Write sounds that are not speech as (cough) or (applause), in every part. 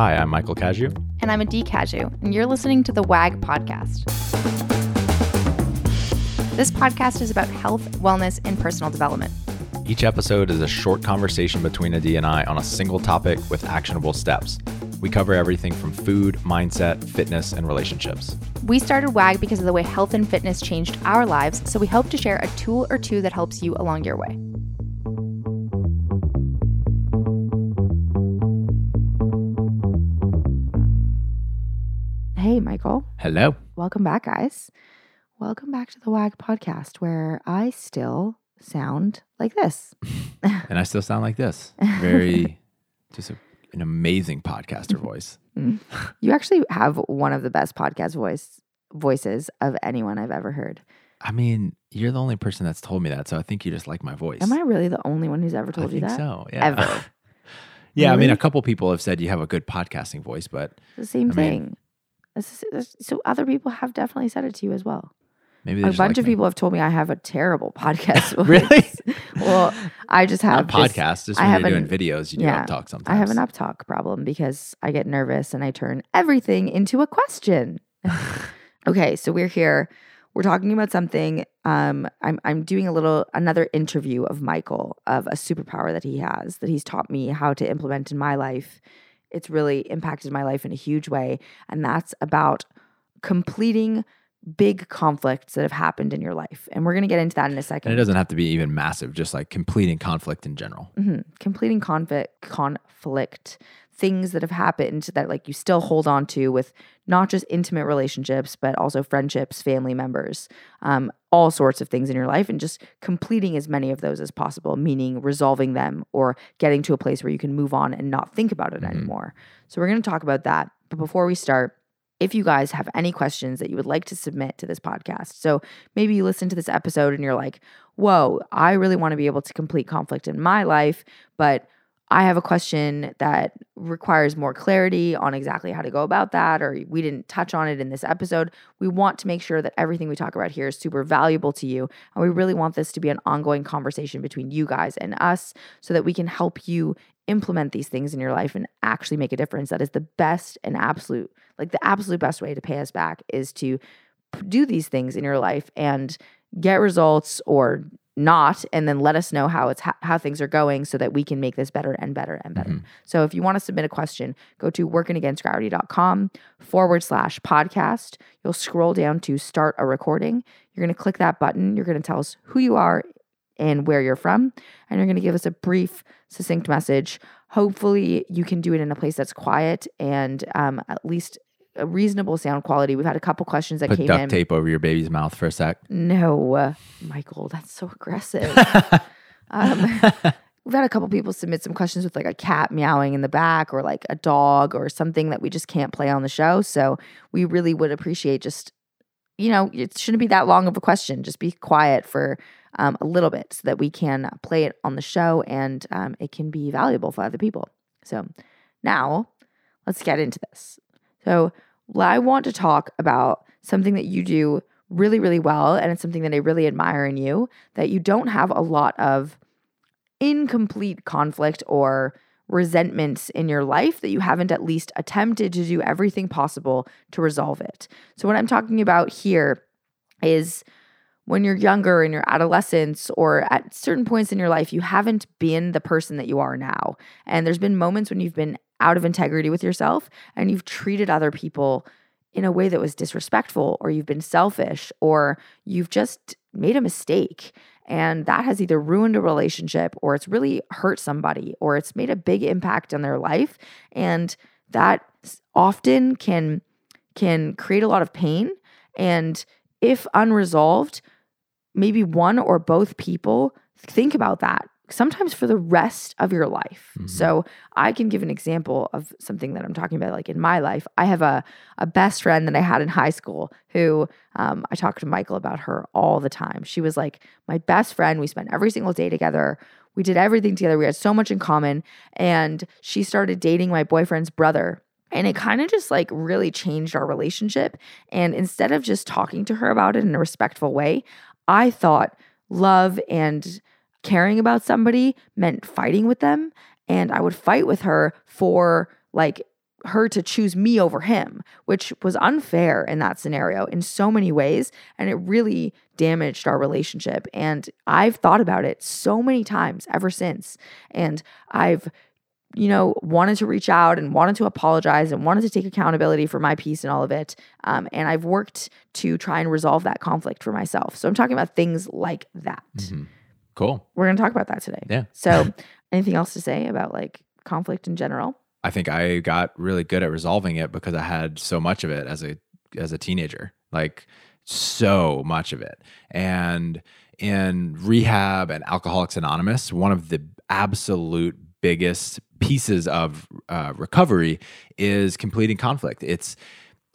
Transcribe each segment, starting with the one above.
Hi, I'm Michael Cazayoux. And I'm Adee Cazayoux, and you're listening to the WAG podcast. This podcast is about health, wellness, and personal development. Each episode is a short conversation between Adee and I on a single topic with actionable steps. We cover everything from food, mindset, fitness, and relationships. We started WAG because of the way health and fitness changed our lives, so we hope to share a tool or two that helps you along your way. Hello. Welcome back, guys. Welcome back to the WAG podcast where I still sound like this. and I still sound like this. (laughs) Very, just a, an amazing podcaster voice. Mm. You actually have one of the best podcast voice voices of anyone I've ever heard. I mean, you're the only person that's told me that, so I think you just like my voice. Am I really the only one who's ever I told you think that? so. Yeah. Ever. (laughs) yeah, I mean, a couple people have said you have a good podcasting voice, but it's The same I mean- thing. So other people have definitely said it to you as well. maybe A bunch like of me. people have told me I have a terrible podcast (laughs) voice. Really? (laughs) well, I just have Not this- podcasts. Just I when have you're an- doing videos, you do yeah, up talk sometimes. I have an up talk problem because I get nervous and I turn everything into a question. (laughs) okay, so we're here. We're talking about something. Um, I'm I'm doing a little another interview of Michael of a superpower that he has that he's taught me how to implement in my life. It's really impacted my life in a huge way, and that's about completing big conflicts that have happened in your life. And we're gonna get into that in a second. And it doesn't have to be even massive, just like completing conflict in general. Mhm. completing conflict conflict things that have happened that like you still hold on to with not just intimate relationships but also friendships family members um, all sorts of things in your life and just completing as many of those as possible meaning resolving them or getting to a place where you can move on and not think about it Mhm. anymore so we're going to talk about that but before we start if you guys have any questions that you would like to submit to this podcast so maybe you listen to this episode and you're like whoa, I really want to be able to complete conflict in my life, but I have a question that requires more clarity on exactly how to go about that, or we didn't touch on it in this episode. We want to make sure that everything we talk about here is super valuable to you. And we really want this to be an ongoing conversation between you guys and us so that we can help you implement these things in your life and actually make a difference. That is the best and absolute, like the absolute best way to pay us back is to do these things in your life and get results or not and then let us know how it's how, how things are going so that we can make this better and better and better Mhm. so if you want to submit a question go to workingagainstgravity.com forward slash podcast you'll scroll down to start a recording you're going to click that button you're going to tell us who you are and where you're from and you're going to give us a brief succinct message hopefully you can do it in a place that's quiet and um, at least a reasonable sound quality we've had a couple questions that Put came duct in tape over your baby's mouth for a sec. no, uh, Michael, that's so aggressive. (laughs) um, we've had a couple people submit some questions with like a cat meowing in the back or like a dog or something that we just can't play on the show. So we really would appreciate just, you know, it shouldn't be that long of a question. Just be quiet for um, a little bit so that we can play it on the show and um, it can be valuable for other people. So now let's get into this. So I want to talk about something that you do really, really well. And it's something that I really admire in you that you don't have a lot of incomplete conflict or resentments in your life that you haven't at least attempted to do everything possible to resolve it. So, what I'm talking about here is when you're younger in your adolescence or at certain points in your life, you haven't been the person that you are now. And there's been moments when you've been out of integrity with yourself and you've treated other people in a way that was disrespectful, or you've been selfish, or you've just made a mistake. And that has either ruined a relationship, or it's really hurt somebody, or it's made a big impact on their life. And that often can can create a lot of pain. And if unresolved, maybe one or both people think about that sometimes for the rest of your life. Mhm. So I can give an example of something that I'm talking about. Like in my life, I have a, a best friend that I had in high school who um, I talked to Michael about her all the time. She was like my best friend. We spent every single day together. We did everything together. We had so much in common. And she started dating my boyfriend's brother. And it kind of just like really changed our relationship. And instead of just talking to her about it in a respectful way, I thought love and caring about somebody meant fighting with them. And I would fight with her for like her to choose me over him, which was unfair in that scenario in so many ways. And it really damaged our relationship. And I've thought about it so many times ever since. And I've, you know, wanted to reach out and wanted to apologize and wanted to take accountability for my piece and all of it. Um, and I've worked to try and resolve that conflict for myself. So I'm talking about things like that. Mhm. Cool. We're going to talk about that today. Yeah. So, (laughs) anything else to say about like conflict in general? I think I got really good at resolving it because I had so much of it as a as a teenager. Like so much of it. And in rehab and Alcoholics Anonymous, one of the absolute biggest pieces of uh, recovery is completing conflict. It's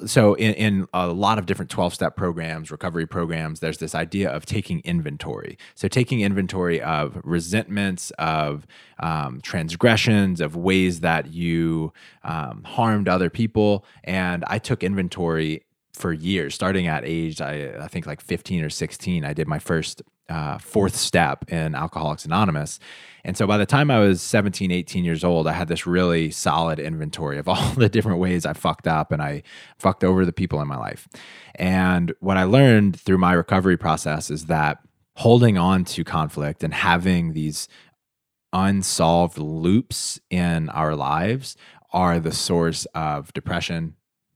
so in, in a lot of different 12 step programs recovery programs there's this idea of taking inventory so taking inventory of resentments of um, transgressions of ways that you um, harmed other people and i took inventory for years starting at age I, I think like 15 or 16 i did my first uh, fourth step in alcoholics anonymous and so by the time I was 17, 18 years old, I had this really solid inventory of (laughs) all the different ways I fucked up and I fucked over the people in my life. And what I learned through my recovery process is that holding on to conflict and having these unsolved loops in our lives are the source of depression,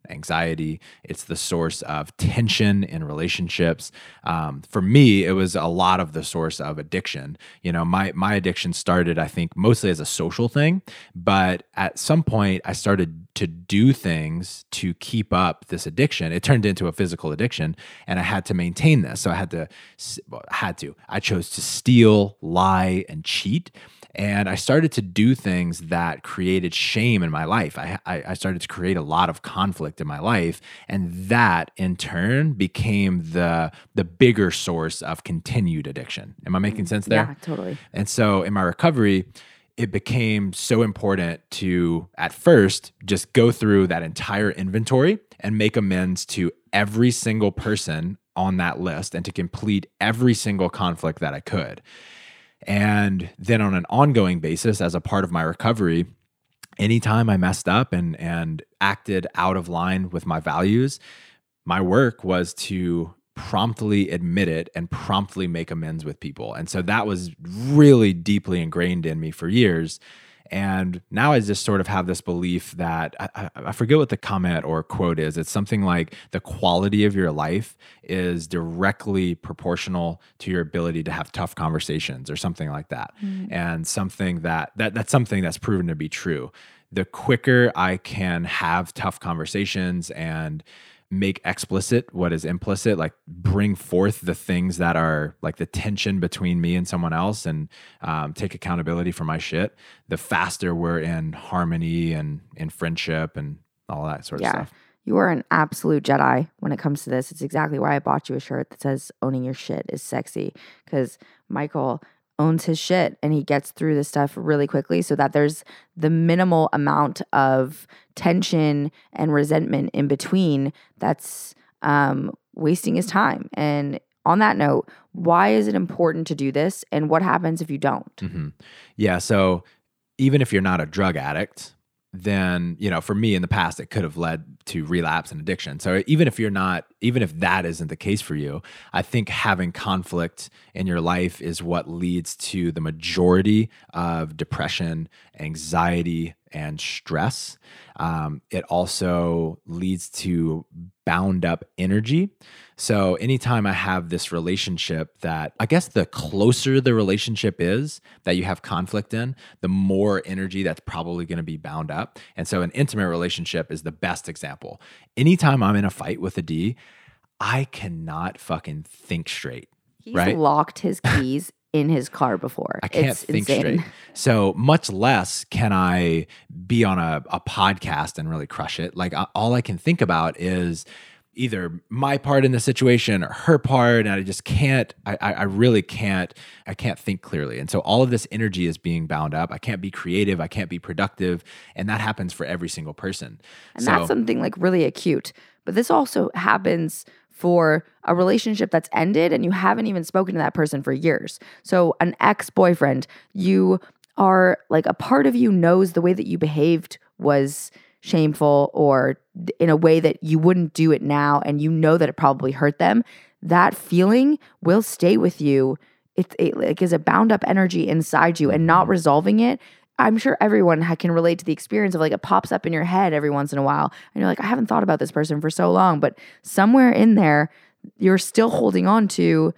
anxiety. It's the source of tension in relationships. Um, for me, it was a lot of the source of addiction. You know, my my addiction started, I think, mostly as a social thing, but at some point, I started to do things to keep up this addiction. It turned into a physical addiction, and I had to maintain this. So I had to, had to. I chose to steal, lie, and cheat and I started to do things that created shame in my life. I, I, started to create a lot of conflict in my life, and that in turn became the the bigger source of continued addiction. Am I making mm, sense there? Yeah, totally. And so in my recovery, it became so important to at first just go through that entire inventory and make amends to every single person on that list and to complete every single conflict that I could. And then on an ongoing basis, as a part of my recovery, anytime I messed up and and acted out of line with my values, my work was to promptly admit it and promptly make amends with people. And so that was really deeply ingrained in me for years. And now I just sort of have this belief that I, I, forget what the comment or quote is. It's something like the quality of your life is directly proportional to your ability to have tough conversations or something like that. Mm. And something that, that that's something that's proven to be true. The quicker I can have tough conversations and make explicit what is implicit, like bring forth the things that are like the tension between me and someone else and um, take accountability for my shit, the faster we're in harmony and in friendship and all that sort yeah. of stuff. You are an absolute Jedi when it comes to this. It's exactly why I bought you a shirt that says owning your shit is sexy. Because Michael, owns his shit and he gets through this stuff really quickly so that there's the minimal amount of tension and resentment in between that's um, wasting his time. And on that note, why is it important to do this and what happens if you don't? Mm-hmm. Yeah. So even if you're not a drug addict, then you know for me in the past it could have led to relapse and addiction. So even if you're not even if that isn't the case for you i think having conflict in your life is what leads to the majority of depression anxiety and stress. Um, it also leads to bound up energy. So, anytime I have this relationship that I guess the closer the relationship is that you have conflict in, the more energy that's probably going to be bound up. And so, an intimate relationship is the best example. Anytime I'm in a fight with Adee, I cannot fucking think straight. He's right? locked his (laughs) keys in his car before. I can't it's think insane. straight. So much less can I be on a, a podcast and really crush it. Like all I can think about is either my part in the situation or her part and i just can't I, I really can't i can't think clearly and so all of this energy is being bound up i can't be creative i can't be productive and that happens for every single person and so, that's something like really acute but this also happens for a relationship that's ended and you haven't even spoken to that person for years. So, an ex boyfriend, you are like a part of you knows the way that you behaved was shameful or in a way that you wouldn't do it now and you know that it probably hurt them, that feeling will stay with you. It, it like is a bound up energy inside you and not resolving it. I'm sure everyone can relate to the experience of like it pops up in your head every once in a while and you're like I haven't thought about this person for so long, but somewhere in there you're still holding on to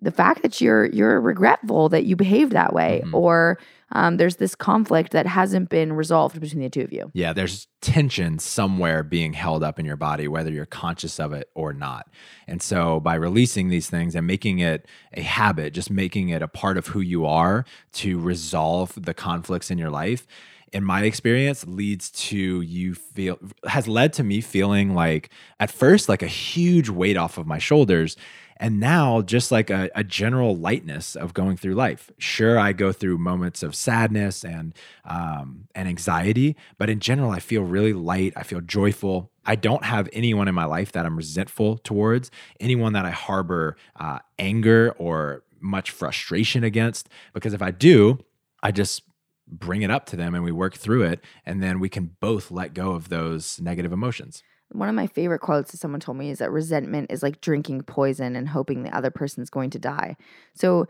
the fact that you're you're regretful that you behaved that way Mhm. or um, there's this conflict that hasn't been resolved between the two of you. Yeah, there's tension somewhere being held up in your body, whether you're conscious of it or not. And so, by releasing these things and making it a habit, just making it a part of who you are to resolve the conflicts in your life, in my experience, leads to you feel, has led to me feeling like at first, like a huge weight off of my shoulders. And now, just like a, a general lightness of going through life. Sure, I go through moments of sadness and um, and anxiety, but in general, I feel really light. I feel joyful. I don't have anyone in my life that I'm resentful towards, anyone that I harbor uh, anger or much frustration against. Because if I do, I just bring it up to them and we work through it, and then we can both let go of those negative emotions. One of my favorite quotes that someone told me is that resentment is like drinking poison and hoping the other person's going to die. So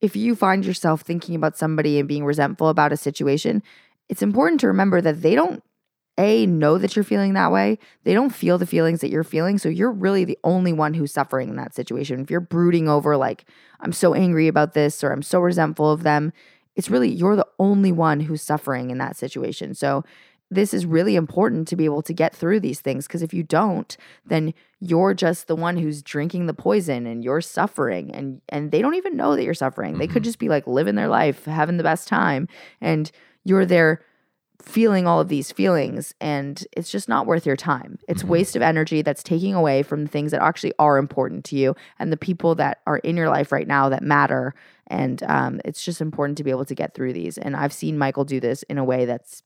if you find yourself thinking about somebody and being resentful about a situation, it's important to remember that they don't a know that you're feeling that way. They don't feel the feelings that you're feeling, so you're really the only one who's suffering in that situation. If you're brooding over like I'm so angry about this or I'm so resentful of them, it's really you're the only one who's suffering in that situation. So this is really important to be able to get through these things because if you don't then you're just the one who's drinking the poison and you're suffering and and they don't even know that you're suffering. They could just be like living their life having the best time and you're there feeling all of these feelings and it's just not worth your time. It's Mhm. waste of energy that's taking away from the things that actually are important to you and the people that are in your life right now that matter and um, it's just important to be able to get through these and i've seen michael do this in a way that's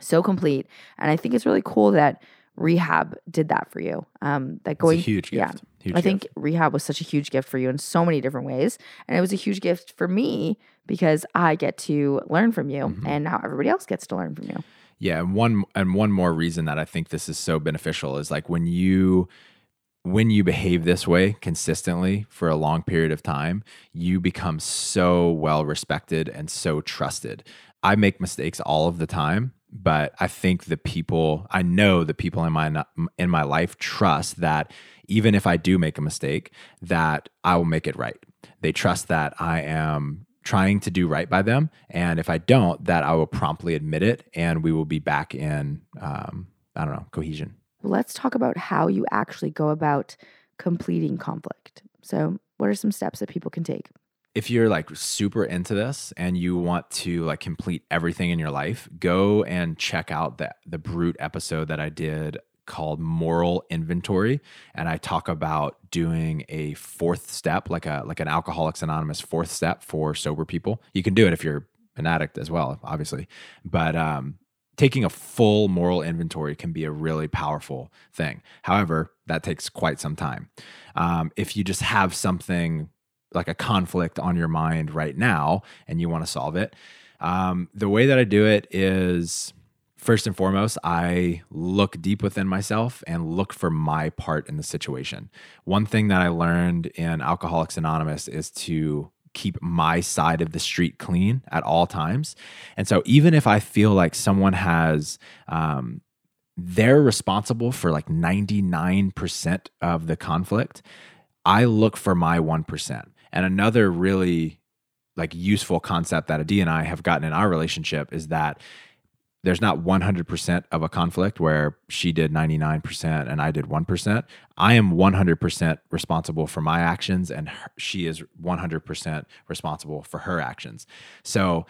so complete. And I think it's really cool that rehab did that for you. Um, that going, a huge gift. yeah, Huge I think gift. rehab was such a huge gift for you in so many different ways. And it was a huge gift for me because I get to learn from you Mhm. and now everybody else gets to learn from you. Yeah, and one and one more reason that I think this is so beneficial is like when you when you behave this way consistently for a long period of time, you become so well respected and so trusted. I make mistakes all of the time, but I think the people I know the people in my in my life trust that even if I do make a mistake, that I will make it right. They trust that I am trying to do right by them, and if I don't, that I will promptly admit it, and we will be back in um, I don't know cohesion. Let's talk about how you actually go about completing conflict. So, what are some steps that people can take? If you're like super into this and you want to like complete everything in your life, go and check out the the brute episode that I did called moral inventory and I talk about doing a fourth step like a like an alcoholics anonymous fourth step for sober people. You can do it if you're an addict as well, obviously. But um taking a full moral inventory can be a really powerful thing. However, that takes quite some time. Um, if you just have something like a conflict on your mind right now and you want to solve it, um, the way that I do it is first and foremost, I look deep within myself and look for my part in the situation. One thing that I learned in Alcoholics Anonymous is to keep my side of the street clean at all times. And so even if I feel like someone has, um, they're responsible for like 99% of the conflict, I look for my 1%. And another really like useful concept that Adee and I have gotten in our relationship is that there's not 100% of a conflict where she did 99% and I did 1%. I am 100% responsible for my actions and her, she is 100% responsible for her actions. So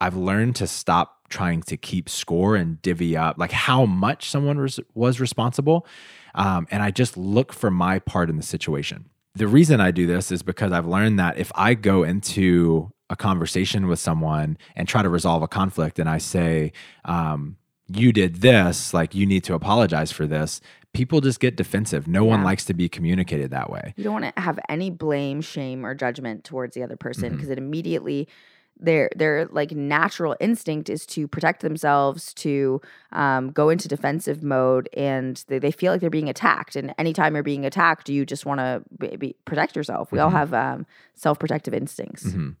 I've learned to stop trying to keep score and divvy up like how much someone was, was responsible. Um, and I just look for my part in the situation. The reason I do this is because I've learned that if I go into a conversation with someone and try to resolve a conflict and I say, um, you did this, like you need to apologize for this, people just get defensive. No one likes to be communicated that way. You don't want to have any blame, shame, or judgment towards the other person because it immediately their their like natural instinct is to protect themselves to um, go into defensive mode and they, they feel like they're being attacked and anytime you're being attacked you just want to protect yourself we all Mm-hmm. have um, self-protective instincts Mhm.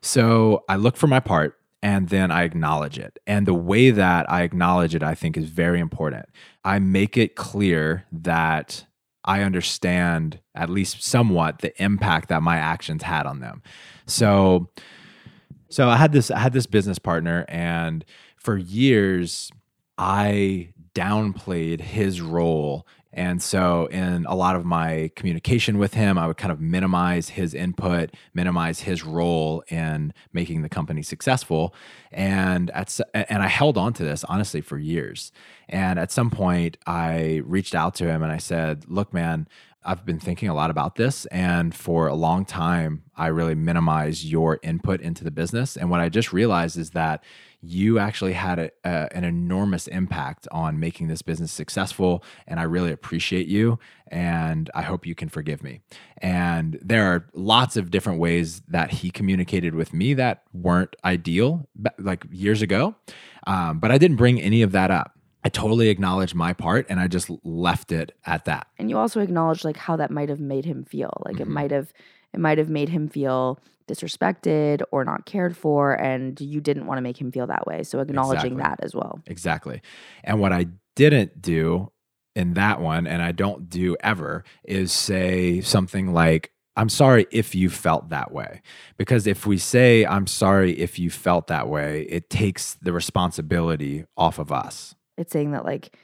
So I look for my part and then I acknowledge it. And the way that I acknowledge it, I think, is very important. I make it clear that I understand at least somewhat the impact that my actions had on them. So so I had this I had this business partner and for years I downplayed his role and so in a lot of my communication with him I would kind of minimize his input, minimize his role in making the company successful and at and I held on to this honestly for years. And at some point I reached out to him and I said, "Look man, I've been thinking a lot about this, and for a long time, I really minimized your input into the business. And what I just realized is that you actually had a, a, an enormous impact on making this business successful. And I really appreciate you. And I hope you can forgive me. And there are lots of different ways that he communicated with me that weren't ideal, like years ago. Um, but I didn't bring any of that up. I totally acknowledged my part and I just left it at that. and you also acknowledge like how that might have made him feel like it Mhm. might have it might have made him feel disrespected or not cared for and you didn't want to make him feel that way so acknowledging Exactly. that as well Exactly. And what I didn't do in that one, and I don't do ever, is say something like, I'm sorry if you felt that way. Because if we say, I'm sorry if you felt that way, it takes the responsibility off of us. It's saying that like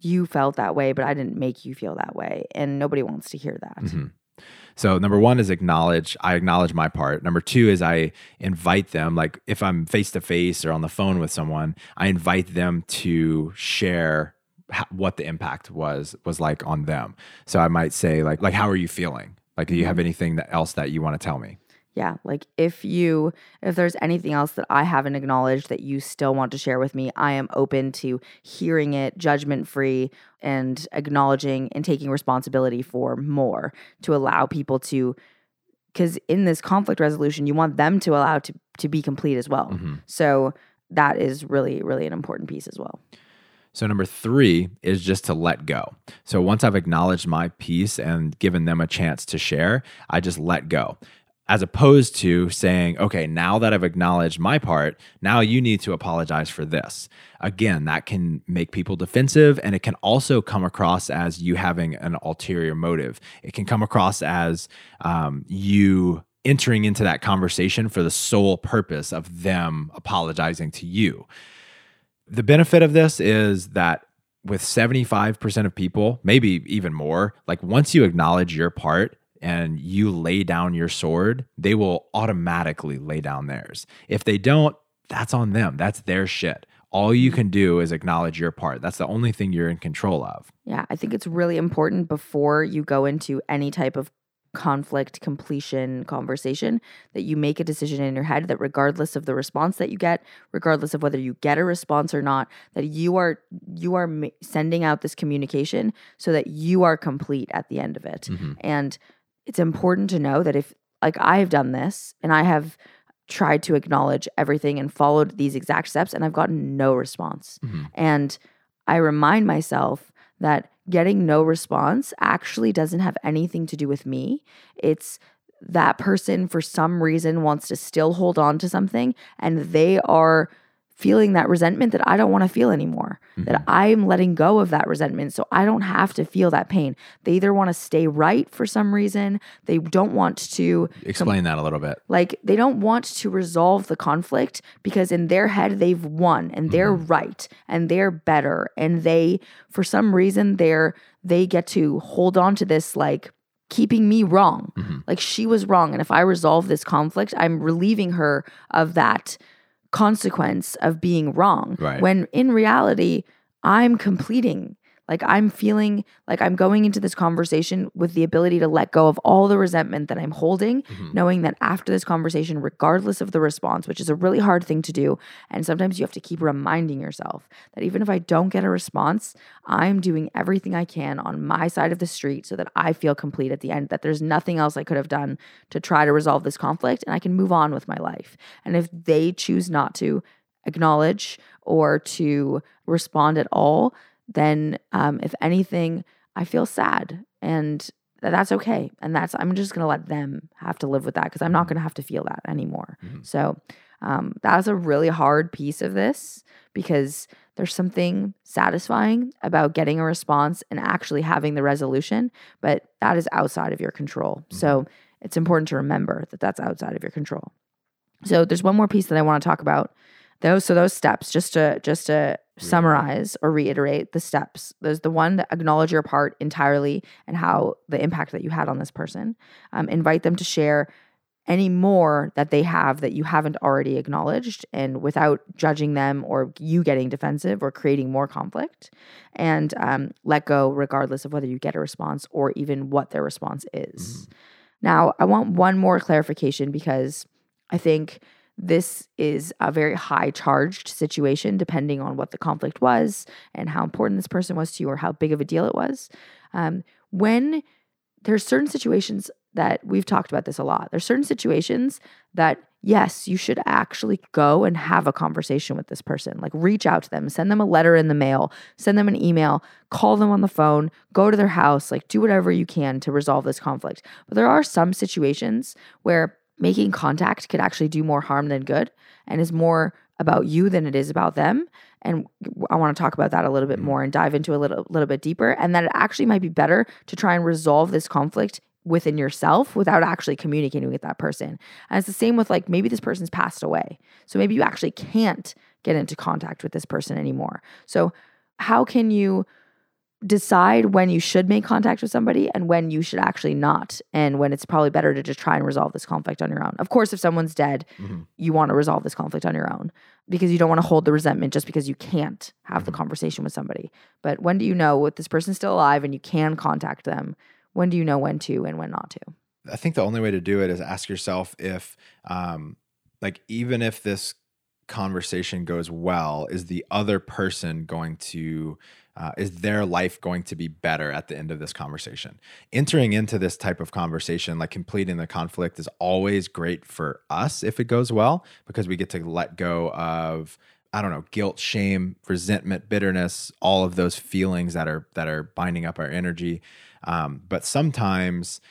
you felt that way but i didn't make you feel that way and nobody wants to hear that Mhm. So number one is acknowledge. I acknowledge my part. Number two is I invite them. Like if I'm face to face or on the phone with someone, I invite them to share what the impact was was like on them. So I might say like like how are you feeling? Like do you have anything that else that you want to tell me? Yeah like if you if there's anything else that i haven't acknowledged that you still want to share with me i am open to hearing it judgment free and acknowledging and taking responsibility for more to allow people to because in this conflict resolution you want them to allow to to be complete as well Mhm. so that is really really an important piece as well So, number three is just to let go. So, once I've acknowledged my piece and given them a chance to share, I just let go. As opposed to saying, okay, now that I've acknowledged my part, now you need to apologize for this. Again, that can make people defensive and it can also come across as you having an ulterior motive. It can come across as um, you entering into that conversation for the sole purpose of them apologizing to you. The benefit of this is that with 75% of people, maybe even more, like once you acknowledge your part and you lay down your sword, they will automatically lay down theirs. If they don't, that's on them. That's their shit. All you can do is acknowledge your part. That's the only thing you're in control of. Yeah, I think it's really important before you go into any type of conflict completion conversation that you make a decision in your head that regardless of the response that you get regardless of whether you get a response or not that you are you are sending out this communication so that you are complete at the end of it Mhm. and it's important to know that if like I have done this and I have tried to acknowledge everything and followed these exact steps and I've gotten no response Mhm. and I remind myself that getting no response actually doesn't have anything to do with me. It's that person, for some reason, wants to still hold on to something and they are feeling that resentment that I don't want to feel anymore. That I'm letting go of that resentment so I don't have to feel that pain. They either want to stay right for some reason, they don't want to Explain that a little bit. like they don't want to resolve the conflict because in their head they've won and they're right and they're better and they for some reason they're they get to hold on to this like keeping me wrong. Mhm. Like she was wrong and if I resolve this conflict, I'm relieving her of that consequence of being wrong. Right. When in reality, I'm completing Like I'm feeling like I'm going into this conversation with the ability to let go of all the resentment that I'm holding, Mhm. knowing that after this conversation, regardless of the response, which is a really hard thing to do, and sometimes you have to keep reminding yourself that even if I don't get a response, I'm doing everything I can on my side of the street so that I feel complete at the end, that there's nothing else I could have done to try to resolve this conflict and I can move on with my life. And if they choose not to acknowledge or to respond at all, then um, if anything, I feel sad and that's okay. And that's, I'm just going to let them have to live with that because I'm not going to have to feel that anymore. Mhm. So um, that's a really hard piece of this because there's something satisfying about getting a response and actually having the resolution, but that is outside of your control. So it's important to remember that that's outside of your control. So there's one more piece that I want to talk about. Those so those steps just to just to summarize or reiterate the steps. There's the one that acknowledge your part entirely and how the impact that you had on this person. Um, invite them to share any more that they have that you haven't already acknowledged and without judging them or you getting defensive or creating more conflict and um, let go regardless of whether you get a response or even what their response is now i want one more clarification because i think this is a very high charged situation depending on what the conflict was and how important this person was to you or how big of a deal it was um, when there's certain situations that we've talked about this a lot. There's certain situations that yes, you should actually go and have a conversation with this person. Like reach out to them, send them a letter in the mail, send them an email, call them on the phone, go to their house, like do whatever you can to resolve this conflict. But there are some situations where making contact could actually do more harm than good and is more about you than it is about them. And I want to talk about that a little bit mm-hmm. more and dive into a little little bit deeper. And that it actually might be better to try and resolve this conflict within yourself without actually communicating with that person. And it's the same with like maybe this person's passed away. So maybe you actually can't get into contact with this person anymore. So how can you decide when you should make contact with somebody and when you should actually not and when it's probably better to just try and resolve this conflict on your own. Of course if someone's dead, Mhm. you want to resolve this conflict on your own because you don't want to hold the resentment just because you can't have the Mhm. conversation with somebody. But when do you know if this person's still alive and you can contact them? When do you know when to and when not to? I think the only way to do it is ask yourself if, um, like, even if this conversation goes well, is the other person going to, uh, is their life going to be better at the end of this conversation? Entering into this type of conversation, like completing the conflict, is always great for us if it goes well because we get to let go of. I don't know, guilt, shame, resentment, bitterness, all of those feelings that are that are binding up our energy. Um, but sometimes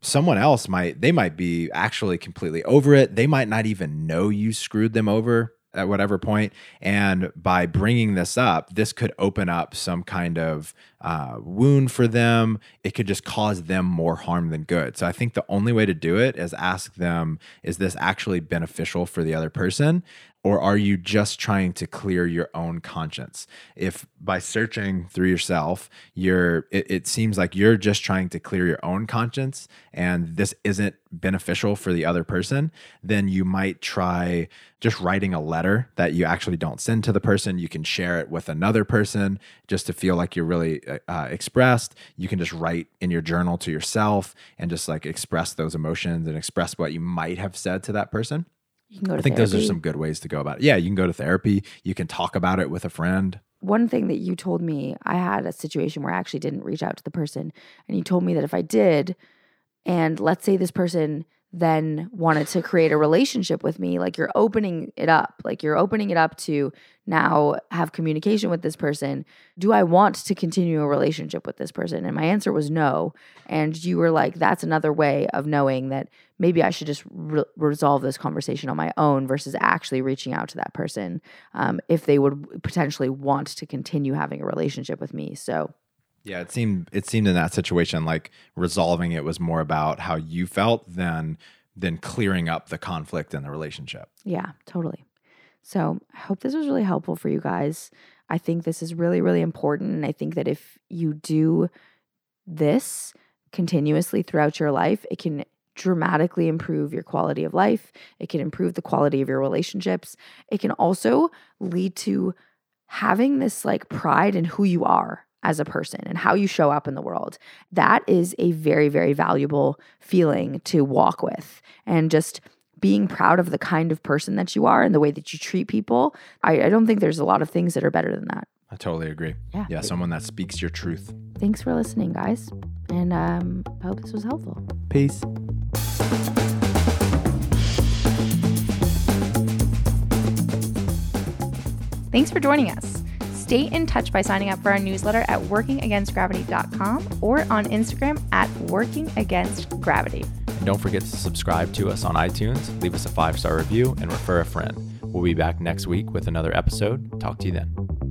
someone else might they might be actually completely over it. They might not even know you screwed them over at whatever point. And by bringing this up this could open up some kind of uh, wound for them. It could just cause them more harm than good. So i think the only way to do it is ask them is this actually beneficial for the other person or are you just trying to clear your own conscience? If by searching through yourself you're it, it seems like you're just trying to clear your own conscience and this isn't beneficial for the other person then you might try just writing a letter that you actually don't send to the person. You can share it with another person just to feel like you're really uh, expressed. You can just write in your journal to yourself and just like express those emotions and express what you might have said to that person You can go to I think those are some good ways to go about it. Yeah, you can go to therapy. You can talk about it with a friend. one thing that you told me, I had a situation where I actually didn't reach out to the person. And you told me that if I did, and let's say this person then wanted to create a relationship with me, like you're opening it up, like you're opening it up to now have communication with this person. Do I want to continue a relationship with this person? And my answer was no. And you were like, that's another way of knowing that maybe I should just re- resolve this conversation on my own versus actually reaching out to that person um, if they would potentially want to continue having a relationship with me. So, Yeah, it seemed it seemed in that situation like resolving it was more about how you felt than than clearing up the conflict in the relationship. yeah, totally. So, I hope this was really helpful for you guys. I think this is really, really important. And I think that if you do this continuously throughout your life, it can dramatically improve your quality of life. It can improve the quality of your relationships. It can also lead to having this like pride in who you are as a person and how you show up in the world. That is a very, very valuable feeling to walk with. And just being proud of the kind of person that you are and the way that you treat people. I, I don't think there's a lot of things that are better than that. I totally agree. Yeah. Yeah. Someone that speaks your truth. Thanks for listening, guys. And um, I hope this was helpful. Peace. Thanks for joining us. Stay in touch by signing up for our newsletter at workingagainstgravity.com or on Instagram at workingagainstgravity. And don't forget to subscribe to us on iTunes, leave us a five star review, and refer a friend. We'll be back next week with another episode. Talk to you then.